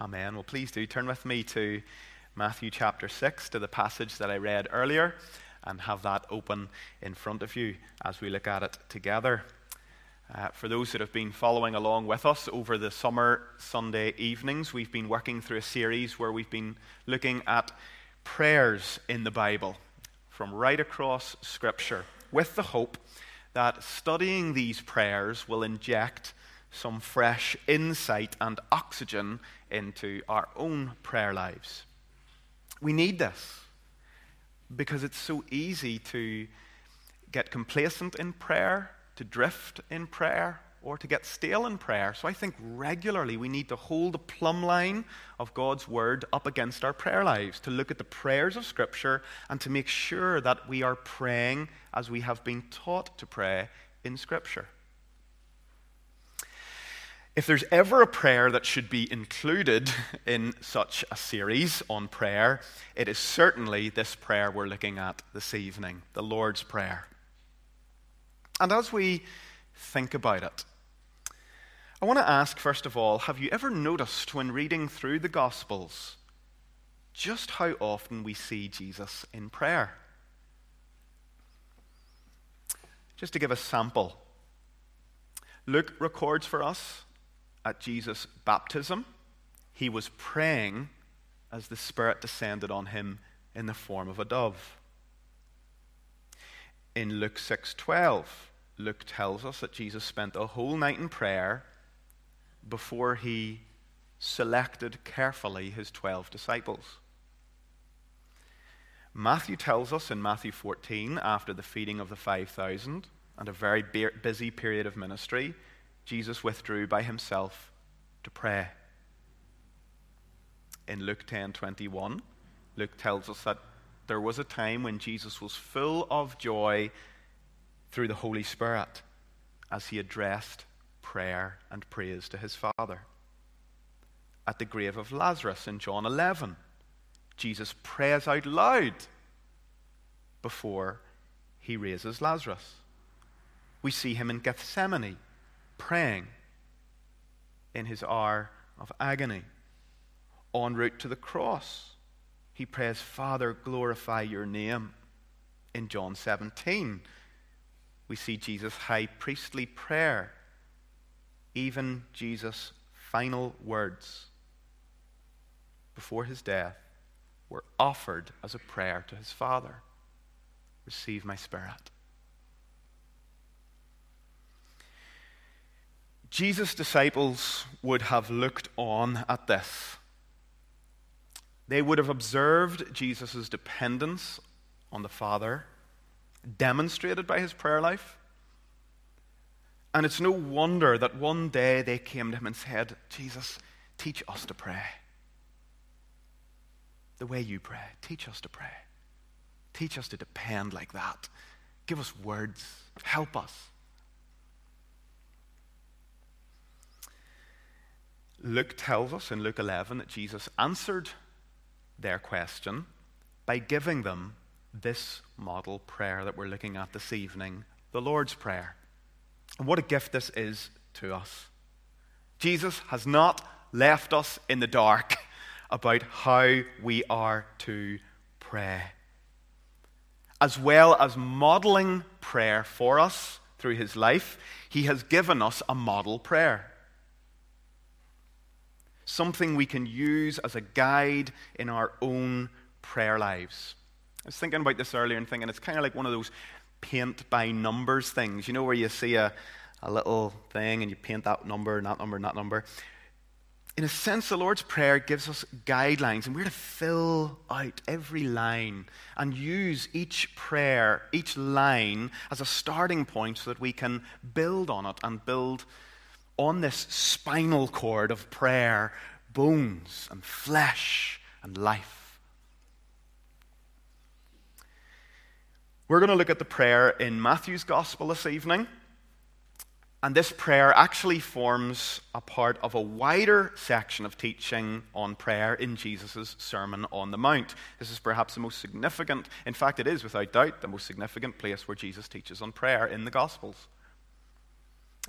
Amen. Well, please do turn with me to Matthew chapter 6, to the passage that I read earlier, and have that open in front of you as we look at it together. Uh, for those that have been following along with us over the summer Sunday evenings, we've been working through a series where we've been looking at prayers in the Bible from right across Scripture with the hope that studying these prayers will inject some fresh insight and oxygen into our own prayer lives. We need this because it's so easy to get complacent in prayer, to drift in prayer, or to get stale in prayer. So I think regularly we need to hold the plumb line of God's Word up against our prayer lives, to look at the prayers of Scripture, and to make sure that we are praying as we have been taught to pray in Scripture. If there's ever a prayer that should be included in such a series on prayer, it is certainly this prayer we're looking at this evening, the Lord's Prayer. And as we think about it, I want to ask, first of all, have you ever noticed when reading through the Gospels just how often we see Jesus in prayer? Just to give a sample, Luke records for us at Jesus' baptism, he was praying as the Spirit descended on him in the form of a dove. In Luke 6:12, Luke tells us that Jesus spent a whole night in prayer before he selected carefully his 12 disciples. Matthew tells us in Matthew 14, after the feeding of the 5,000 and a very busy period of ministry, Jesus withdrew by himself to pray. In Luke 10:21, Luke tells us that there was a time when Jesus was full of joy through the Holy Spirit as he addressed prayer and praise to his Father. At the grave of Lazarus in John 11, Jesus prays out loud before he raises Lazarus. We see him in Gethsemane praying in his hour of agony. En route to the cross, he prays, Father, glorify your name. In John 17, we see Jesus' high priestly prayer, even Jesus' final words before his death were offered as a prayer to his Father Receive my spirit. Jesus' disciples would have looked on at this. They would have observed Jesus' dependence on the Father, demonstrated by his prayer life. And it's no wonder that one day they came to him and said, Jesus, teach us to pray. The way you pray. Teach us to pray. Teach us to depend like that. Give us words. Help us. Luke tells us in Luke 11 that Jesus answered their question by giving them this model prayer that we're looking at this evening, the Lord's Prayer. And what a gift this is to us. Jesus has not left us in the dark about how we are to pray. As well as modeling prayer for us through his life, he has given us a model prayer something we can use as a guide in our own prayer lives. I was thinking about this earlier and thinking it's kind of like one of those paint by numbers things, you know, where you see a, a little thing and you paint that number and that number and that number. In a sense, the Lord's Prayer gives us guidelines, and we're to fill out every line and use each prayer, each line, as a starting point so that we can build on it and build on this spinal cord of prayer bones and flesh and life. We're going to look at the prayer in Matthew's Gospel this evening. And this prayer actually forms a part of a wider section of teaching on prayer in Jesus' Sermon on the Mount. This is perhaps the most significant, in fact, it is without doubt the most significant place where Jesus teaches on prayer in the Gospels.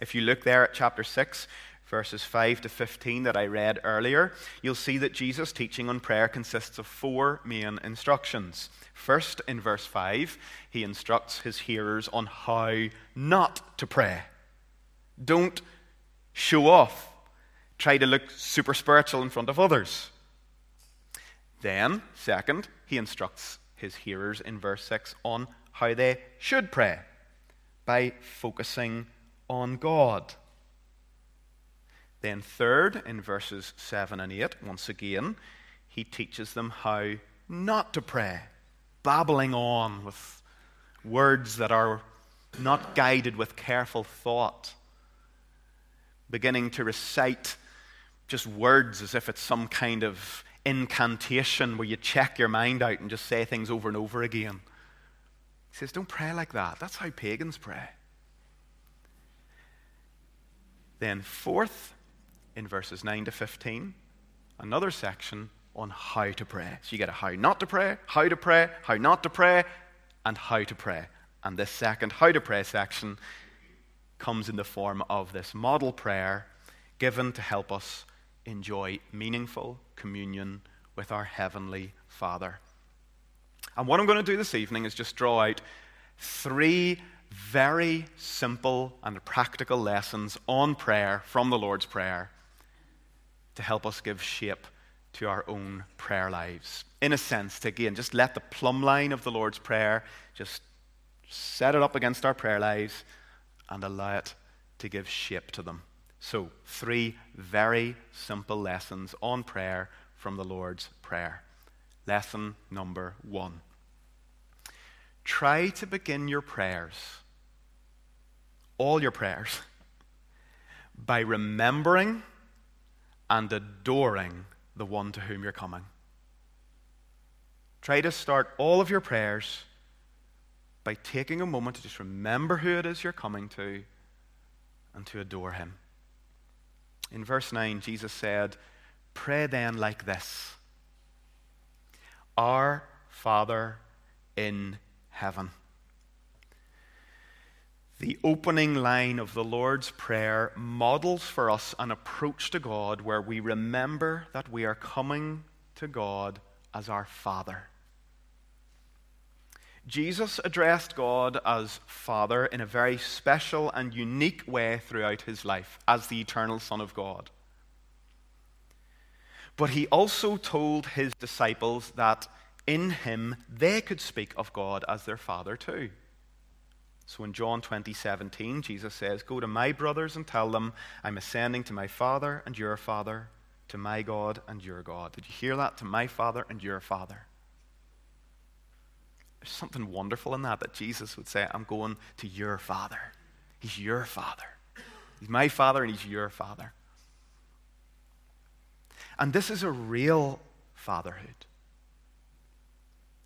If you look there at chapter 6, verses 5 to 15 that I read earlier, you'll see that Jesus' teaching on prayer consists of four main instructions. First, in verse 5, he instructs his hearers on how not to pray. Don't show off, try to look super spiritual in front of others. Then, second, he instructs his hearers in verse 6 on how they should pray by focusing on God. Then, third, in verses 7 and 8, once again, he teaches them how not to pray, babbling on with words that are not guided with careful thought, beginning to recite just words as if it's some kind of incantation where you check your mind out and just say things over and over again. He says, Don't pray like that. That's how pagans pray. Then, fourth, in verses 9 to 15, another section on how to pray. So you get a how not to pray, how to pray, how not to pray, and how to pray. And this second how to pray section comes in the form of this model prayer given to help us enjoy meaningful communion with our Heavenly Father. And what I'm going to do this evening is just draw out three very simple and practical lessons on prayer from the Lord's Prayer to help us give shape to our own prayer lives. In a sense, to again, just let the plumb line of the Lord's Prayer just set it up against our prayer lives and allow it to give shape to them. So, three very simple lessons on prayer from the Lord's Prayer. Lesson number one try to begin your prayers, all your prayers, by remembering and adoring the one to whom you're coming. Try to start all of your prayers by taking a moment to just remember who it is you're coming to and to adore him. In verse 9, Jesus said, Pray then like this Our Father in heaven. The opening line of the Lord's Prayer models for us an approach to God where we remember that we are coming to God as our Father. Jesus addressed God as Father in a very special and unique way throughout his life as the eternal Son of God. But he also told his disciples that in him they could speak of God as their Father too. So in John 20, 17, Jesus says, Go to my brothers and tell them, I'm ascending to my Father and your Father, to my God and your God. Did you hear that? To my Father and your Father. There's something wonderful in that, that Jesus would say, I'm going to your Father. He's your Father. He's my Father and He's your Father. And this is a real fatherhood.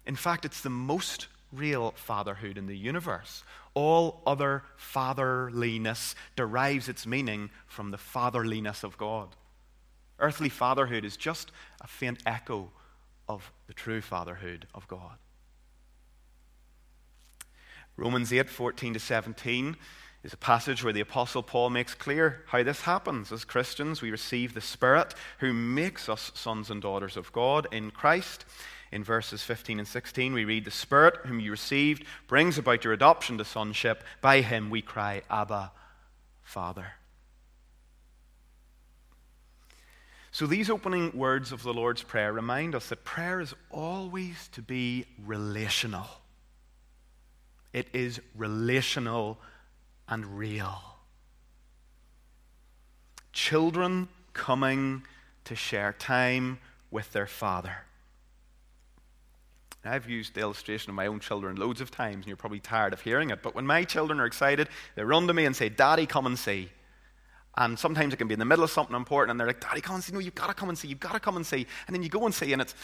In fact, it's the most real fatherhood in the universe. All other fatherliness derives its meaning from the fatherliness of God. Earthly fatherhood is just a faint echo of the true fatherhood of God. Romans 8 14 to 17 is a passage where the Apostle Paul makes clear how this happens. As Christians, we receive the Spirit who makes us sons and daughters of God in Christ. In verses 15 and 16, we read, The Spirit whom you received brings about your adoption to sonship. By him we cry, Abba, Father. So, these opening words of the Lord's Prayer remind us that prayer is always to be relational. It is relational and real. Children coming to share time with their father. I've used the illustration of my own children loads of times, and you're probably tired of hearing it. But when my children are excited, they run to me and say, Daddy, come and see. And sometimes it can be in the middle of something important, and they're like, Daddy, come and see. No, you've got to come and see. You've got to come and see. And then you go and see, and it's,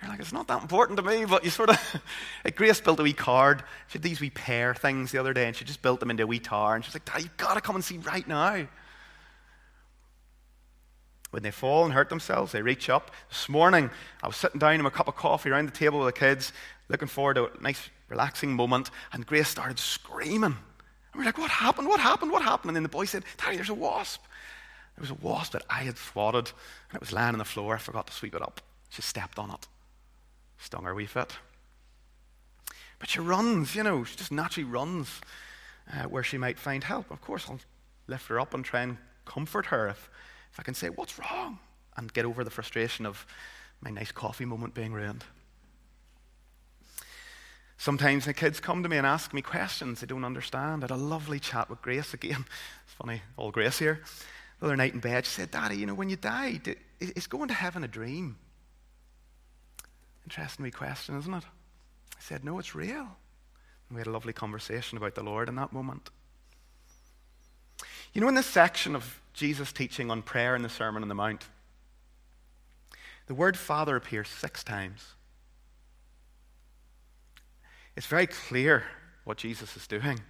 you're like, it's not that important to me, but you sort of. Grace built a wee card. She had these wee pear things the other day, and she just built them into a wee tower. And she's like, Daddy, you've got to come and see right now. When they fall and hurt themselves, they reach up. This morning, I was sitting down with a cup of coffee around the table with the kids, looking forward to a nice, relaxing moment, and Grace started screaming. And we're like, What happened? What happened? What happened? And then the boy said, Daddy, there's a wasp. There was a wasp that I had swatted, and it was lying on the floor. I forgot to sweep it up. She stepped on it, stung her wee foot. But she runs, you know, she just naturally runs uh, where she might find help. Of course, I'll lift her up and try and comfort her if, if I can say, What's wrong? and get over the frustration of my nice coffee moment being ruined. Sometimes the kids come to me and ask me questions they don't understand. I had a lovely chat with Grace again. It's funny, all Grace here. The other night in bed, she said, Daddy, you know, when you die, is going to heaven a dream? Interesting wee question, isn't it? I said, No, it's real. And we had a lovely conversation about the Lord in that moment. You know, in this section of Jesus' teaching on prayer in the Sermon on the Mount, the word Father appears six times. It's very clear what Jesus is doing.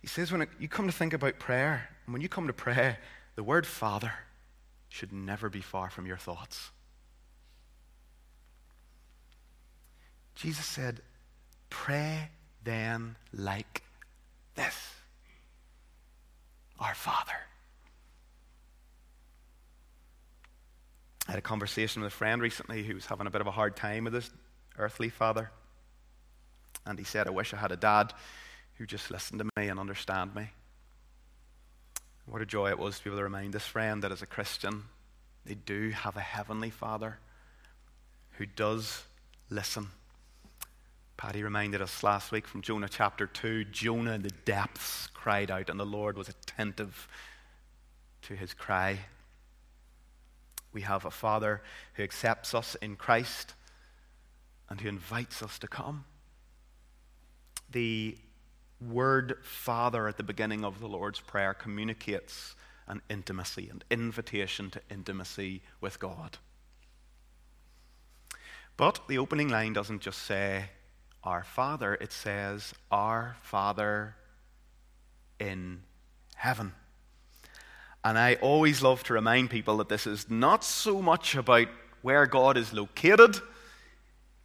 He says, when you come to think about prayer, and when you come to pray, the word Father should never be far from your thoughts. Jesus said, Pray then like this Our Father. I had a conversation with a friend recently who was having a bit of a hard time with his earthly father. And he said, I wish I had a dad who just listened to me and understand me. What a joy it was to be able to remind this friend that as a Christian, they do have a heavenly father who does listen Paddy reminded us last week from Jonah chapter 2 Jonah in the depths cried out, and the Lord was attentive to his cry. We have a Father who accepts us in Christ and who invites us to come. The word Father at the beginning of the Lord's Prayer communicates an intimacy, an invitation to intimacy with God. But the opening line doesn't just say, our Father, it says, Our Father in heaven. And I always love to remind people that this is not so much about where God is located,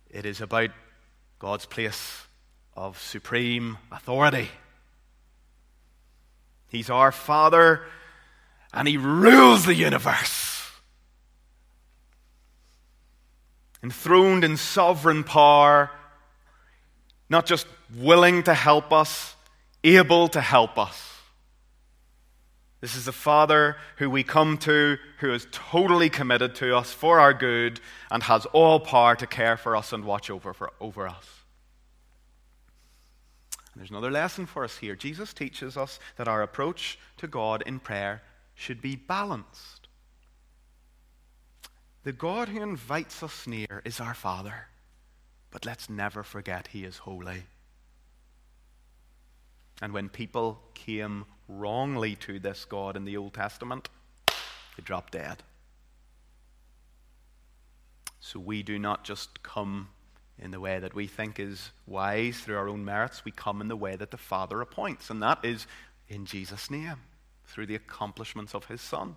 it is about God's place of supreme authority. He's our Father, and He rules the universe. Enthroned in sovereign power, not just willing to help us, able to help us. This is a Father who we come to who is totally committed to us for our good and has all power to care for us and watch over, for, over us. And there's another lesson for us here. Jesus teaches us that our approach to God in prayer should be balanced. The God who invites us near is our Father. But let's never forget He is holy. And when people came wrongly to this God in the Old Testament, they dropped dead. So we do not just come in the way that we think is wise through our own merits. We come in the way that the Father appoints, and that is in Jesus' name, through the accomplishments of His Son.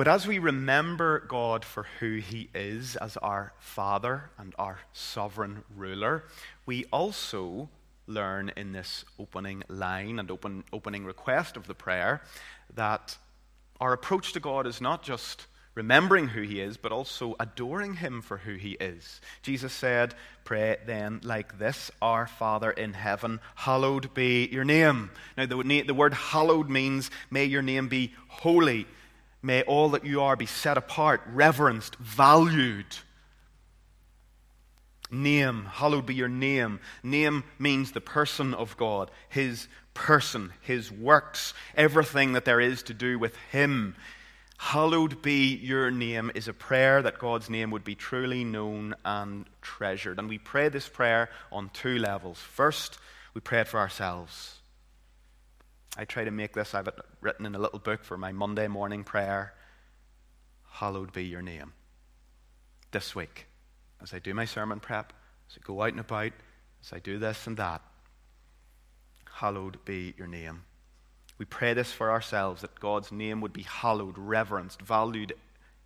But as we remember God for who He is as our Father and our sovereign ruler, we also learn in this opening line and open, opening request of the prayer that our approach to God is not just remembering who He is, but also adoring Him for who He is. Jesus said, Pray then like this Our Father in heaven, hallowed be your name. Now, the, the word hallowed means, May your name be holy May all that you are be set apart, reverenced, valued. Name, hallowed be your name. Name means the person of God, His person, His works, everything that there is to do with Him. Hallowed be your name is a prayer that God's name would be truly known and treasured. And we pray this prayer on two levels. First, we pray it for ourselves. I try to make this, I've it written in a little book for my Monday morning prayer. Hallowed be your name. This week, as I do my sermon prep, as I go out and about, as I do this and that, hallowed be your name. We pray this for ourselves that God's name would be hallowed, reverenced, valued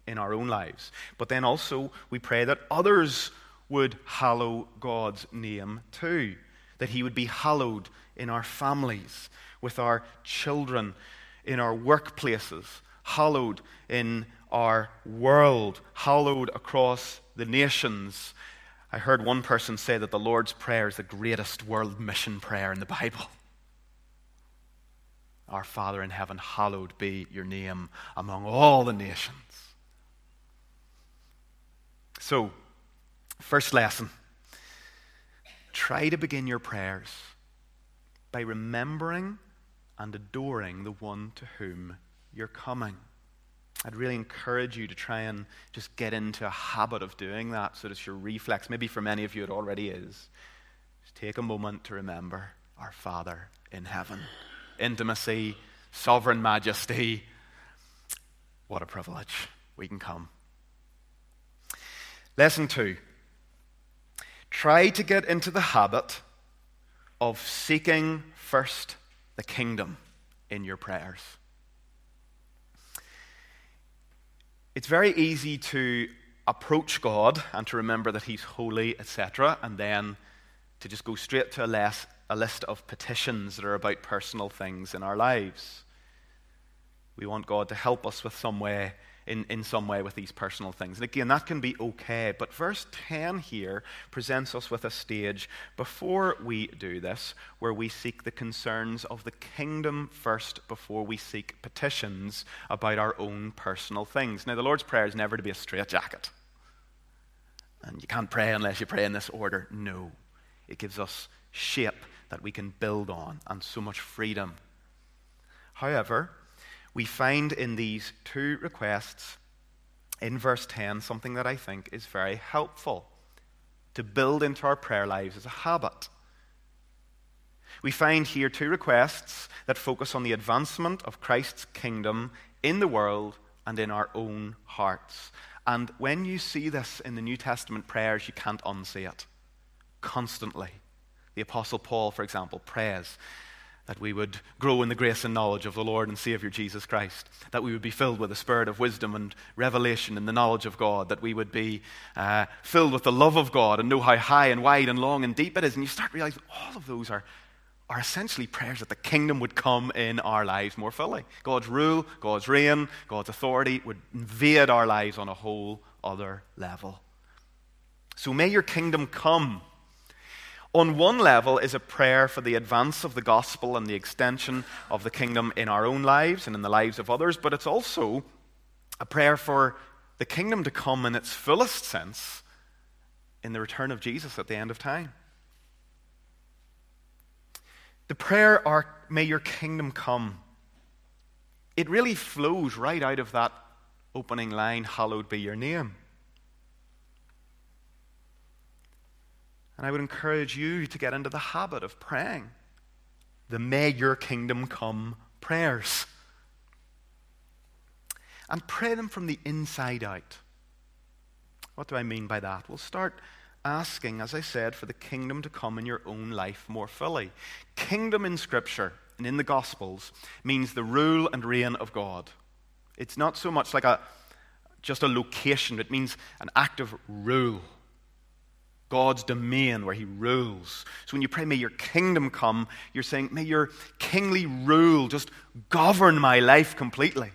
in our own lives. But then also, we pray that others would hallow God's name too, that he would be hallowed in our families, with our children, in our workplaces, hallowed in our world, hallowed across the nations. I heard one person say that the Lord's Prayer is the greatest world mission prayer in the Bible. Our Father in heaven, hallowed be your name among all the nations. So, first lesson try to begin your prayers by remembering and adoring the one to whom you're coming. I'd really encourage you to try and just get into a habit of doing that so that your reflex, maybe for many of you it already is. Just take a moment to remember our Father in heaven. Intimacy, sovereign majesty. What a privilege. We can come. Lesson two try to get into the habit of seeking first the kingdom in your prayers. It's very easy to approach God and to remember that He's holy, etc., and then to just go straight to a, less, a list of petitions that are about personal things in our lives. We want God to help us with some way in, in some way with these personal things. And again, that can be okay. But verse 10 here presents us with a stage before we do this where we seek the concerns of the kingdom first before we seek petitions about our own personal things. Now, the Lord's Prayer is never to be a straitjacket. And you can't pray unless you pray in this order. No. It gives us shape that we can build on and so much freedom. However, we find in these two requests in verse 10 something that I think is very helpful to build into our prayer lives as a habit. We find here two requests that focus on the advancement of Christ's kingdom in the world and in our own hearts. And when you see this in the New Testament prayers, you can't unsee it. Constantly. The Apostle Paul, for example, prays that we would grow in the grace and knowledge of the Lord and Savior Jesus Christ, that we would be filled with the spirit of wisdom and revelation and the knowledge of God, that we would be uh, filled with the love of God and know how high and wide and long and deep it is. And you start realizing all of those are, are essentially prayers that the kingdom would come in our lives more fully. God's rule, God's reign, God's authority would invade our lives on a whole other level. So may your kingdom come on one level, is a prayer for the advance of the gospel and the extension of the kingdom in our own lives and in the lives of others, but it's also a prayer for the kingdom to come in its fullest sense in the return of Jesus at the end of time. The prayer, May your kingdom come, it really flows right out of that opening line, Hallowed be your name. And I would encourage you to get into the habit of praying the May Your Kingdom Come prayers. And pray them from the inside out. What do I mean by that? We'll start asking, as I said, for the kingdom to come in your own life more fully. Kingdom in Scripture and in the Gospels means the rule and reign of God. It's not so much like a just a location, it means an active rule. God's domain where He rules. So when you pray, May your kingdom come, you're saying, May your kingly rule just govern my life completely.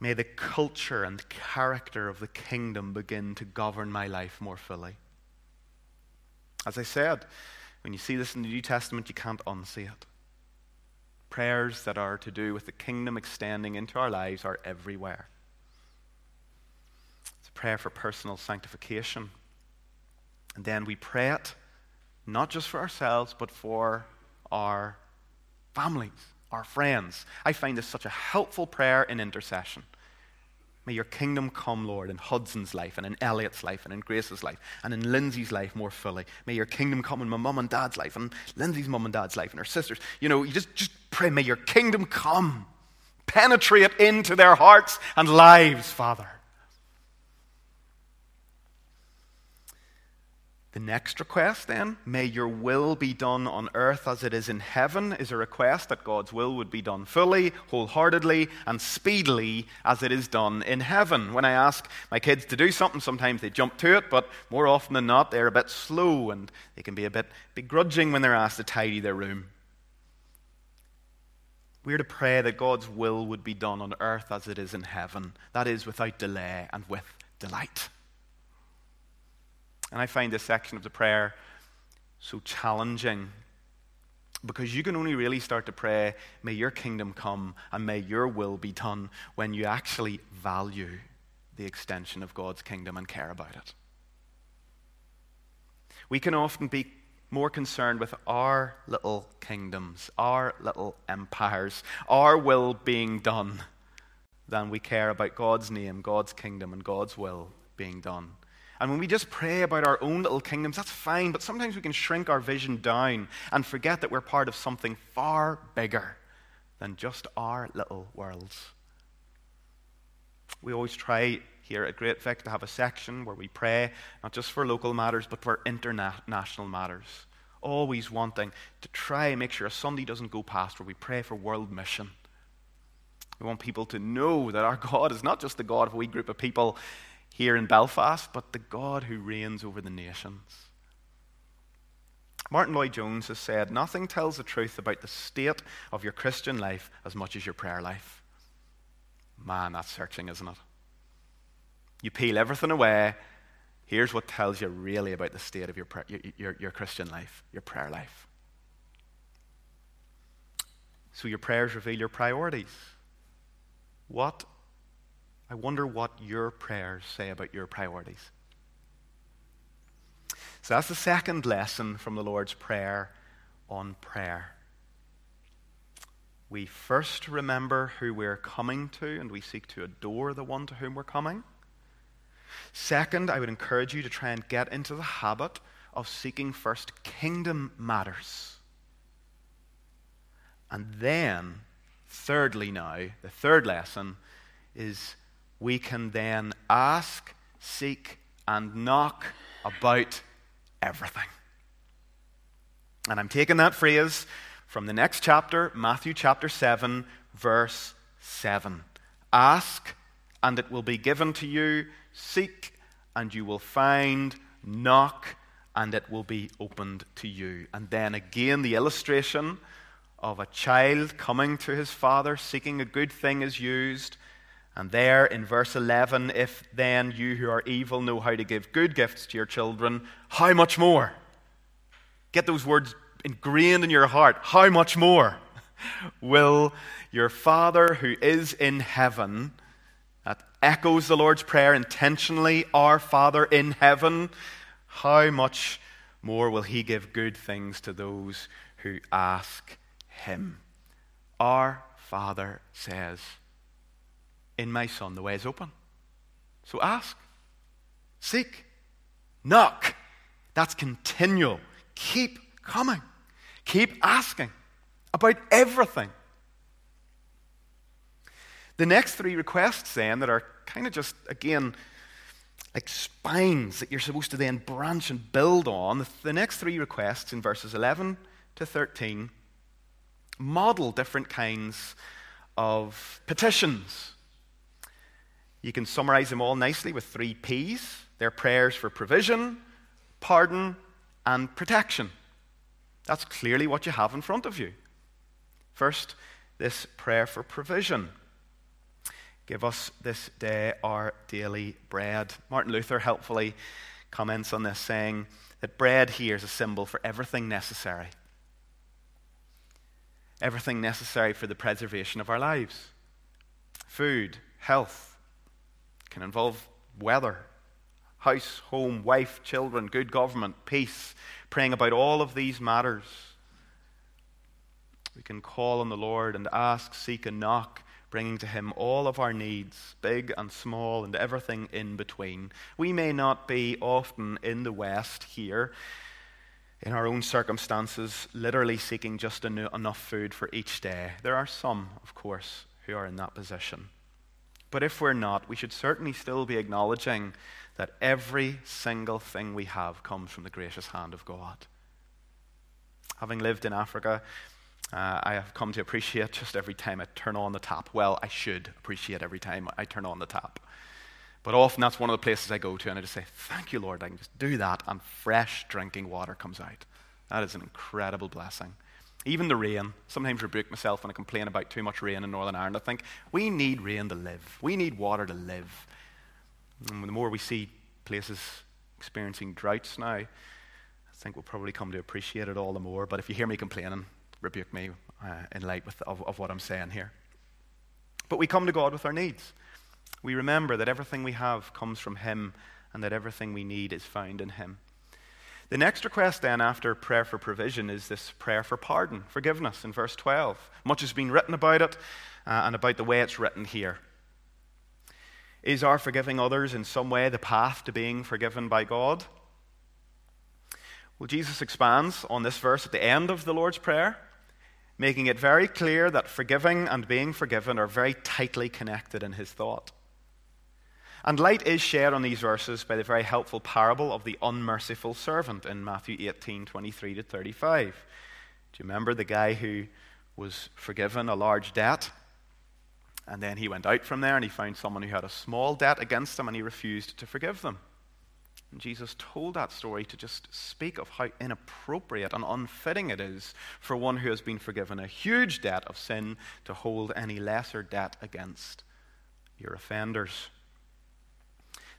May the culture and character of the kingdom begin to govern my life more fully. As I said, when you see this in the New Testament, you can't unsee it. Prayers that are to do with the kingdom extending into our lives are everywhere prayer for personal sanctification. And then we pray it not just for ourselves, but for our families, our friends. I find this such a helpful prayer in intercession. May your kingdom come, Lord, in Hudson's life and in Elliot's life and in Grace's life and in Lindsay's life more fully. May your kingdom come in my mum and dad's life and Lindsay's mum and dad's life and her sisters. You know, you just, just pray, may your kingdom come. Penetrate into their hearts and lives, Father. The next request, then, may your will be done on earth as it is in heaven, is a request that God's will would be done fully, wholeheartedly, and speedily as it is done in heaven. When I ask my kids to do something, sometimes they jump to it, but more often than not, they're a bit slow and they can be a bit begrudging when they're asked to tidy their room. We're to pray that God's will would be done on earth as it is in heaven, that is, without delay and with delight. And I find this section of the prayer so challenging because you can only really start to pray, may your kingdom come and may your will be done when you actually value the extension of God's kingdom and care about it. We can often be more concerned with our little kingdoms, our little empires, our will being done, than we care about God's name, God's kingdom, and God's will being done. And when we just pray about our own little kingdoms, that's fine, but sometimes we can shrink our vision down and forget that we're part of something far bigger than just our little worlds. We always try here at Great Vic to have a section where we pray not just for local matters, but for international matters. Always wanting to try and make sure a Sunday doesn't go past where we pray for world mission. We want people to know that our God is not just the God of a wee group of people here in Belfast, but the God who reigns over the nations. Martyn Lloyd-Jones has said, Nothing tells the truth about the state of your Christian life as much as your prayer life. Man, that's searching, isn't it? You peel everything away. Here's what tells you really about the state of your, your, your, your Christian life, your prayer life. So your prayers reveal your priorities. What I wonder what your prayers say about your priorities. So that's the second lesson from the Lord's Prayer on prayer. We first remember who we're coming to and we seek to adore the one to whom we're coming. Second, I would encourage you to try and get into the habit of seeking first kingdom matters. And then, thirdly, now, the third lesson is we can then ask, seek, and knock about everything. And I'm taking that phrase from the next chapter, Matthew chapter 7, verse 7. Ask, and it will be given to you. Seek, and you will find. Knock, and it will be opened to you. And then again, the illustration of a child coming to his father, seeking a good thing is used. And there in verse 11, if then you who are evil know how to give good gifts to your children, how much more? Get those words ingrained in your heart. How much more will your Father who is in heaven, that echoes the Lord's Prayer intentionally, Our Father in heaven, how much more will He give good things to those who ask Him? Our Father says, in my son, the way is open. So ask, seek, knock. That's continual. Keep coming. Keep asking about everything. The next three requests, then, that are kind of just, again, like spines that you're supposed to then branch and build on, the next three requests in verses 11 to 13 model different kinds of petitions you can summarize them all nicely with three P's. They're prayers for provision, pardon, and protection. That's clearly what you have in front of you. First, this prayer for provision. Give us this day our daily bread. Martin Luther helpfully comments on this, saying that bread here is a symbol for everything necessary. Everything necessary for the preservation of our lives food, health, can involve weather, house, home, wife, children, good government, peace, praying about all of these matters. We can call on the Lord and ask, seek, and knock, bringing to Him all of our needs, big and small, and everything in between. We may not be often in the West here, in our own circumstances, literally seeking just enough food for each day. There are some, of course, who are in that position. But if we're not, we should certainly still be acknowledging that every single thing we have comes from the gracious hand of God. Having lived in Africa, uh, I have come to appreciate just every time I turn on the tap. Well, I should appreciate every time I turn on the tap. But often that's one of the places I go to, and I just say, Thank you, Lord. I can just do that, and fresh drinking water comes out. That is an incredible blessing. Even the rain. Sometimes rebuke myself when I complain about too much rain in Northern Ireland. I think we need rain to live. We need water to live. And the more we see places experiencing droughts now, I think we'll probably come to appreciate it all the more. But if you hear me complaining, rebuke me uh, in light with, of, of what I'm saying here. But we come to God with our needs. We remember that everything we have comes from Him and that everything we need is found in Him. The next request, then, after prayer for provision, is this prayer for pardon, forgiveness, in verse 12. Much has been written about it uh, and about the way it's written here. Is our forgiving others in some way the path to being forgiven by God? Well, Jesus expands on this verse at the end of the Lord's Prayer, making it very clear that forgiving and being forgiven are very tightly connected in his thought. And light is shed on these verses by the very helpful parable of the unmerciful servant in Matthew 18 23 to 35. Do you remember the guy who was forgiven a large debt? And then he went out from there and he found someone who had a small debt against him and he refused to forgive them. And Jesus told that story to just speak of how inappropriate and unfitting it is for one who has been forgiven a huge debt of sin to hold any lesser debt against your offenders.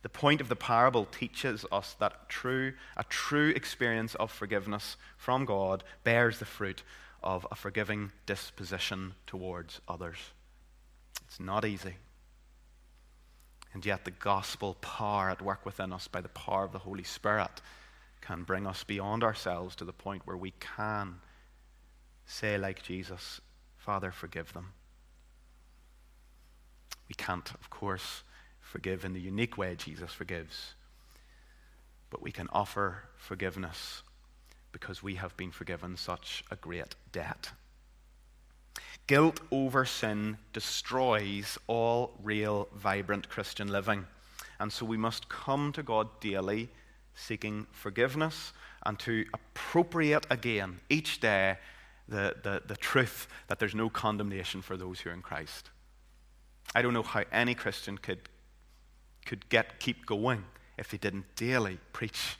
The point of the parable teaches us that true, a true experience of forgiveness from God bears the fruit of a forgiving disposition towards others. It's not easy. And yet, the gospel power at work within us by the power of the Holy Spirit can bring us beyond ourselves to the point where we can say, like Jesus, Father, forgive them. We can't, of course, forgive in the unique way Jesus forgives. But we can offer forgiveness because we have been forgiven such a great debt. Guilt over sin destroys all real, vibrant Christian living. And so we must come to God daily seeking forgiveness and to appropriate again each day the, the, the truth that there's no condemnation for those who are in Christ. I don't know how any Christian could could get, keep going if they didn't daily preach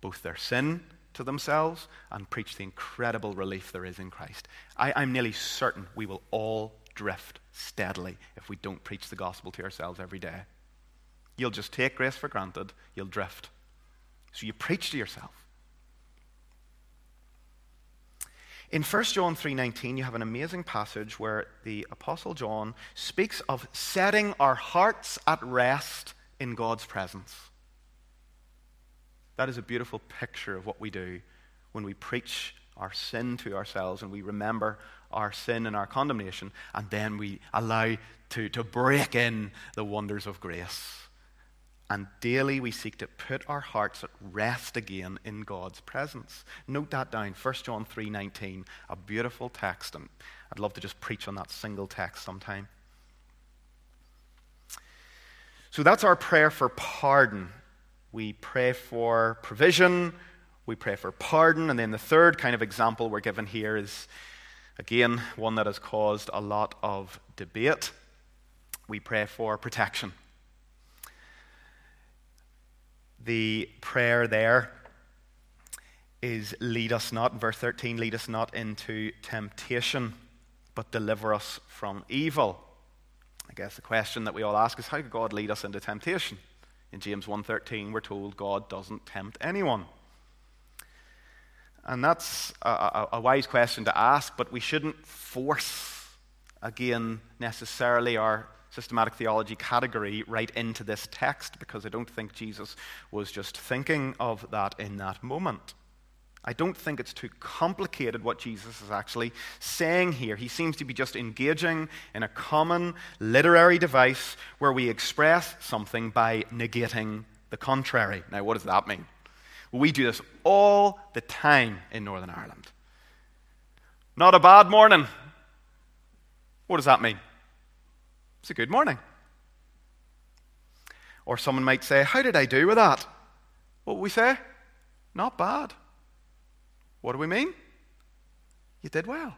both their sin to themselves and preach the incredible relief there is in Christ. I, I'm nearly certain we will all drift steadily if we don't preach the gospel to ourselves every day. You'll just take grace for granted, you'll drift. So you preach to yourself. In 1 John 3:19 you have an amazing passage where the apostle John speaks of setting our hearts at rest in God's presence. That is a beautiful picture of what we do when we preach our sin to ourselves and we remember our sin and our condemnation, and then we allow to, to break in the wonders of grace. And daily we seek to put our hearts at rest again in God's presence. Note that down, 1 John 3:19, a beautiful text, and I'd love to just preach on that single text sometime. So that's our prayer for pardon. We pray for provision, we pray for pardon, and then the third kind of example we're given here is, again, one that has caused a lot of debate. We pray for protection. The prayer there is lead us not, verse 13, lead us not into temptation, but deliver us from evil. I guess the question that we all ask is how could God lead us into temptation? In James 1:13 we're told God doesn't tempt anyone. And that's a, a, a, wise question to ask, but we shouldn't force, again, necessarily our systematic theology category right into this text because I don't think Jesus was just thinking of that in that moment. I don't think it's too complicated what Jesus is actually saying here. He seems to be just engaging in a common literary device where we express something by negating the contrary. Now, what does that mean? Well, we do this all the time in Northern Ireland. Not a bad morning. What does that mean? It's a good morning. Or someone might say, How did I do with that? What we say? Not bad. What do we mean? You did well.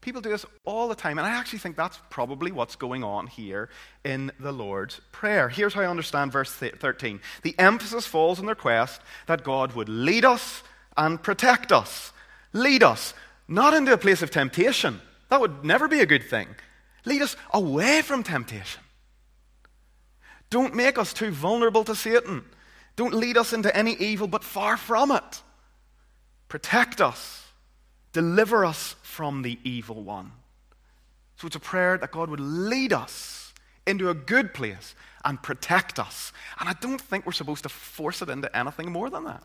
People do this all the time, and I actually think that's probably what's going on here in the Lord's Prayer. Here's how I understand verse 13 the emphasis falls on the request that God would lead us and protect us. Lead us, not into a place of temptation. That would never be a good thing. Lead us away from temptation. Don't make us too vulnerable to Satan. Don't lead us into any evil, but far from it. Protect us. Deliver us from the evil one. So it's a prayer that God would lead us into a good place and protect us. And I don't think we're supposed to force it into anything more than that.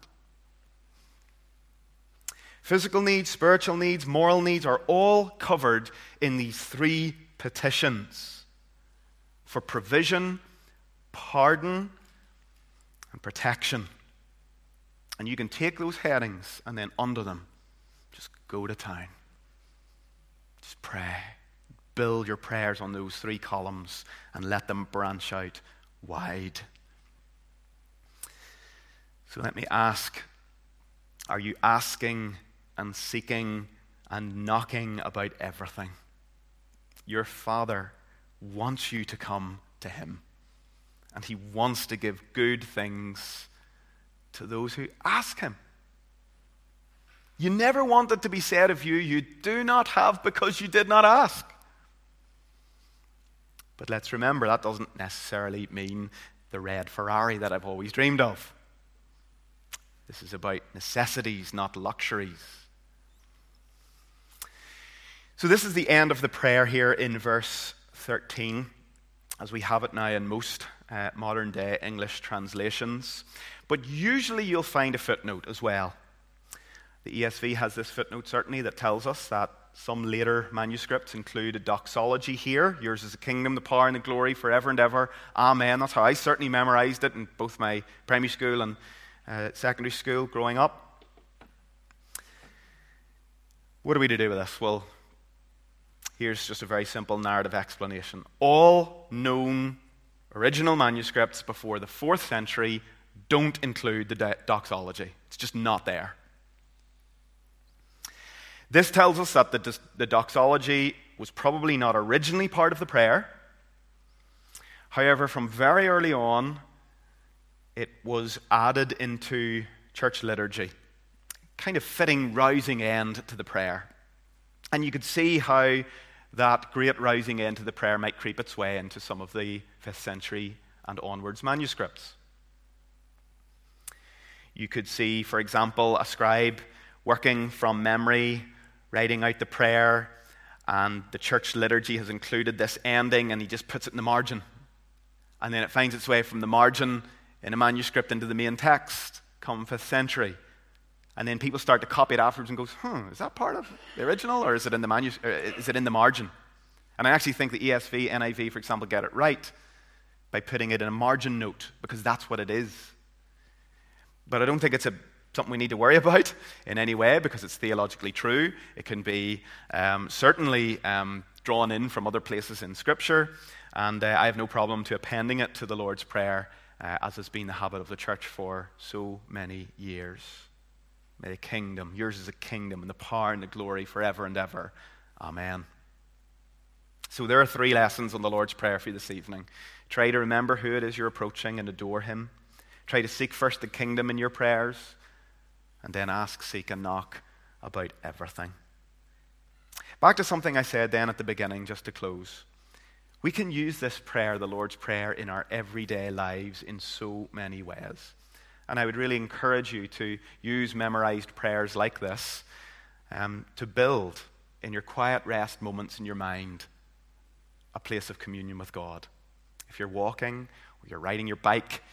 Physical needs, spiritual needs, moral needs are all covered in these three petitions for provision, pardon, and protection. And you can take those headings and then under them just go to town. Just pray. Build your prayers on those three columns and let them branch out wide. So let me ask are you asking and seeking and knocking about everything? Your Father wants you to come to Him, and He wants to give good things to those who ask Him. You never want it to be said of you, you do not have because you did not ask. But let's remember, that doesn't necessarily mean the red Ferrari that I've always dreamed of. This is about necessities, not luxuries. So, this is the end of the prayer here in verse 13, as we have it now in most uh, modern day English translations. But usually you'll find a footnote as well. The ESV has this footnote, certainly, that tells us that some later manuscripts include a doxology here. Yours is the kingdom, the power, and the glory forever and ever. Amen. That's how I certainly memorized it in both my primary school and uh, secondary school growing up. What are we to do with this? Well, here's just a very simple narrative explanation. All known original manuscripts before the fourth century don't include the doxology, it's just not there. This tells us that the, the doxology was probably not originally part of the prayer. However, from very early on, it was added into church liturgy, kind of fitting rousing end to the prayer. And you could see how that great rousing end to the prayer might creep its way into some of the 5th century and onwards manuscripts. You could see, for example, a scribe working from memory writing out the prayer, and the church liturgy has included this ending, and he just puts it in the margin. And then it finds its way from the margin in a manuscript into the main text, come 5th century. And then people start to copy it afterwards and goes, hmm, is that part of the original, or is it in the, is it in the margin? And I actually think the ESV, NIV, for example, get it right by putting it in a margin note, because that's what it is. But I don't think it's a something we need to worry about in any way because it's theologically true. It can be um, certainly um, drawn in from other places in Scripture, and uh, I have no problem to appending it to the Lord's Prayer uh, as has been the habit of the church for so many years. May the kingdom, yours is a kingdom, and the power and the glory forever and ever. Amen. So there are three lessons on the Lord's Prayer for you this evening. Try to remember who it is you're approaching and adore Him. Try to seek first the kingdom in your prayers and then ask, seek, and knock about everything. Back to something I said then at the beginning, just to close. We can use this prayer, the Lord's Prayer, in our everyday lives in so many ways. And I would really encourage you to use memorized prayers like this um, to build in your quiet rest moments in your mind a place of communion with God. If you're walking, or you're riding your bike,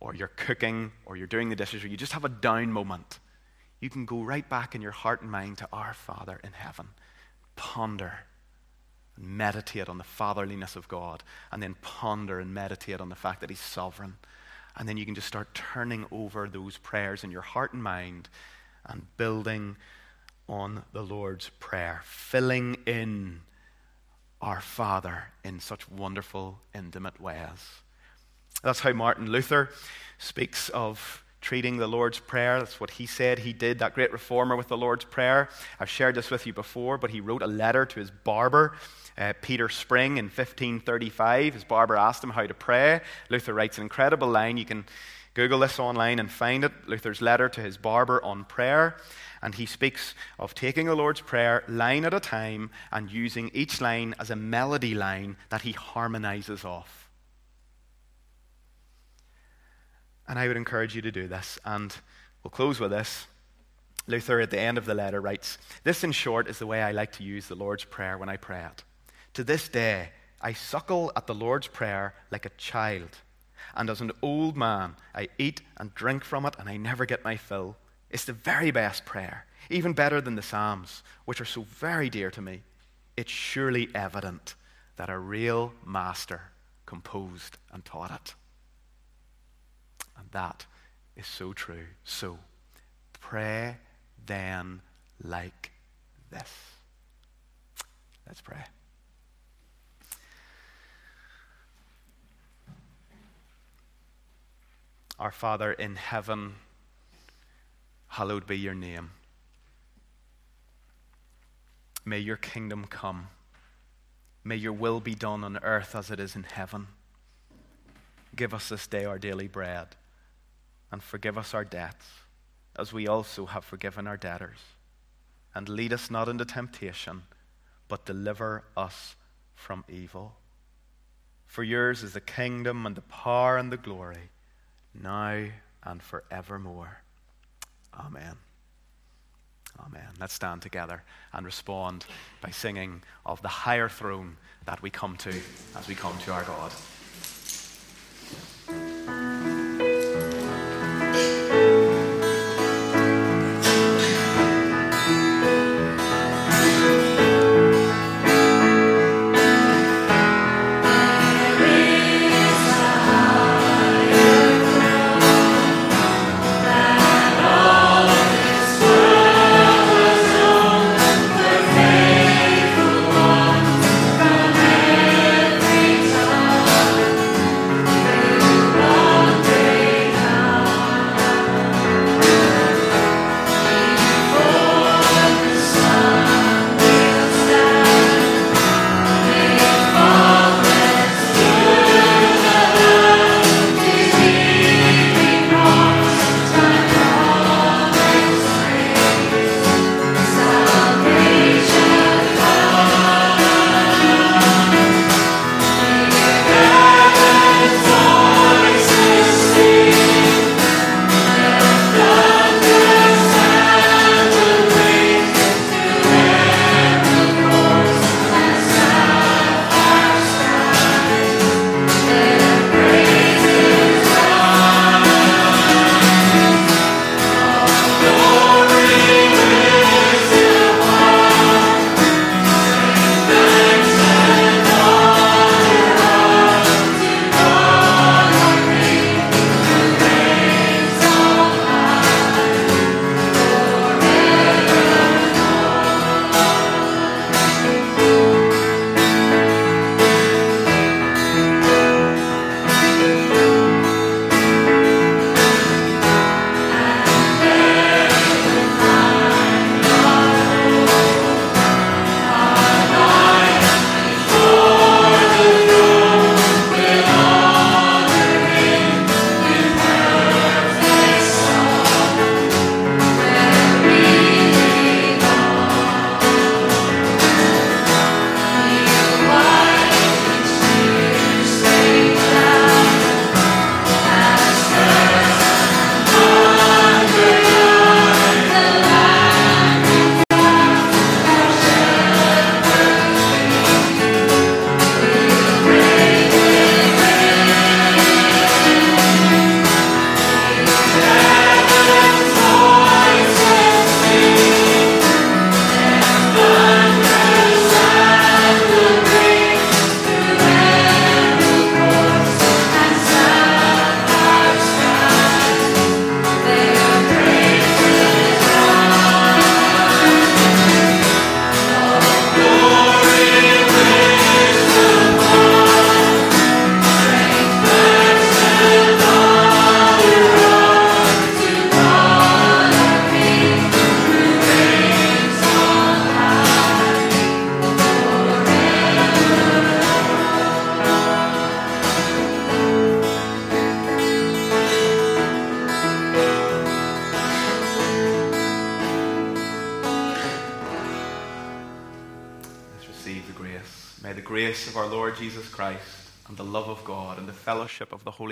or you're cooking, or you're doing the dishes, or you just have a down moment, you can go right back in your heart and mind to our Father in heaven. Ponder and meditate on the fatherliness of God, and then ponder and meditate on the fact that He's sovereign. And then you can just start turning over those prayers in your heart and mind and building on the Lord's Prayer, filling in our Father in such wonderful, intimate ways. That's how Martin Luther speaks of treating the Lord's Prayer. That's what he said he did, that great reformer with the Lord's Prayer. I've shared this with you before, but he wrote a letter to his barber, uh, Peter Spring, in 1535. His barber asked him how to pray. Luther writes an incredible line. You can Google this online and find it. Luther's letter to his barber on prayer. And he speaks of taking the Lord's Prayer line at a time and using each line as a melody line that he harmonizes off. And I would encourage you to do this. And we'll close with this. Luther, at the end of the letter, writes This, in short, is the way I like to use the Lord's Prayer when I pray it. To this day, I suckle at the Lord's Prayer like a child. And as an old man, I eat and drink from it, and I never get my fill. It's the very best prayer, even better than the Psalms, which are so very dear to me. It's surely evident that a real master composed and taught it. And that is so true. So pray then like this. Let's pray. Our Father in heaven, hallowed be your name. May your kingdom come. May your will be done on earth as it is in heaven. Give us this day our daily bread and forgive us our debts, as we also have forgiven our debtors. And lead us not into temptation, but deliver us from evil. For yours is the kingdom and the power and the glory, now and forevermore. Amen. Amen. Let's stand together and respond by singing of the higher throne that we come to as we come to our God.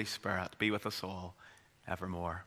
Holy Spirit be with us all evermore.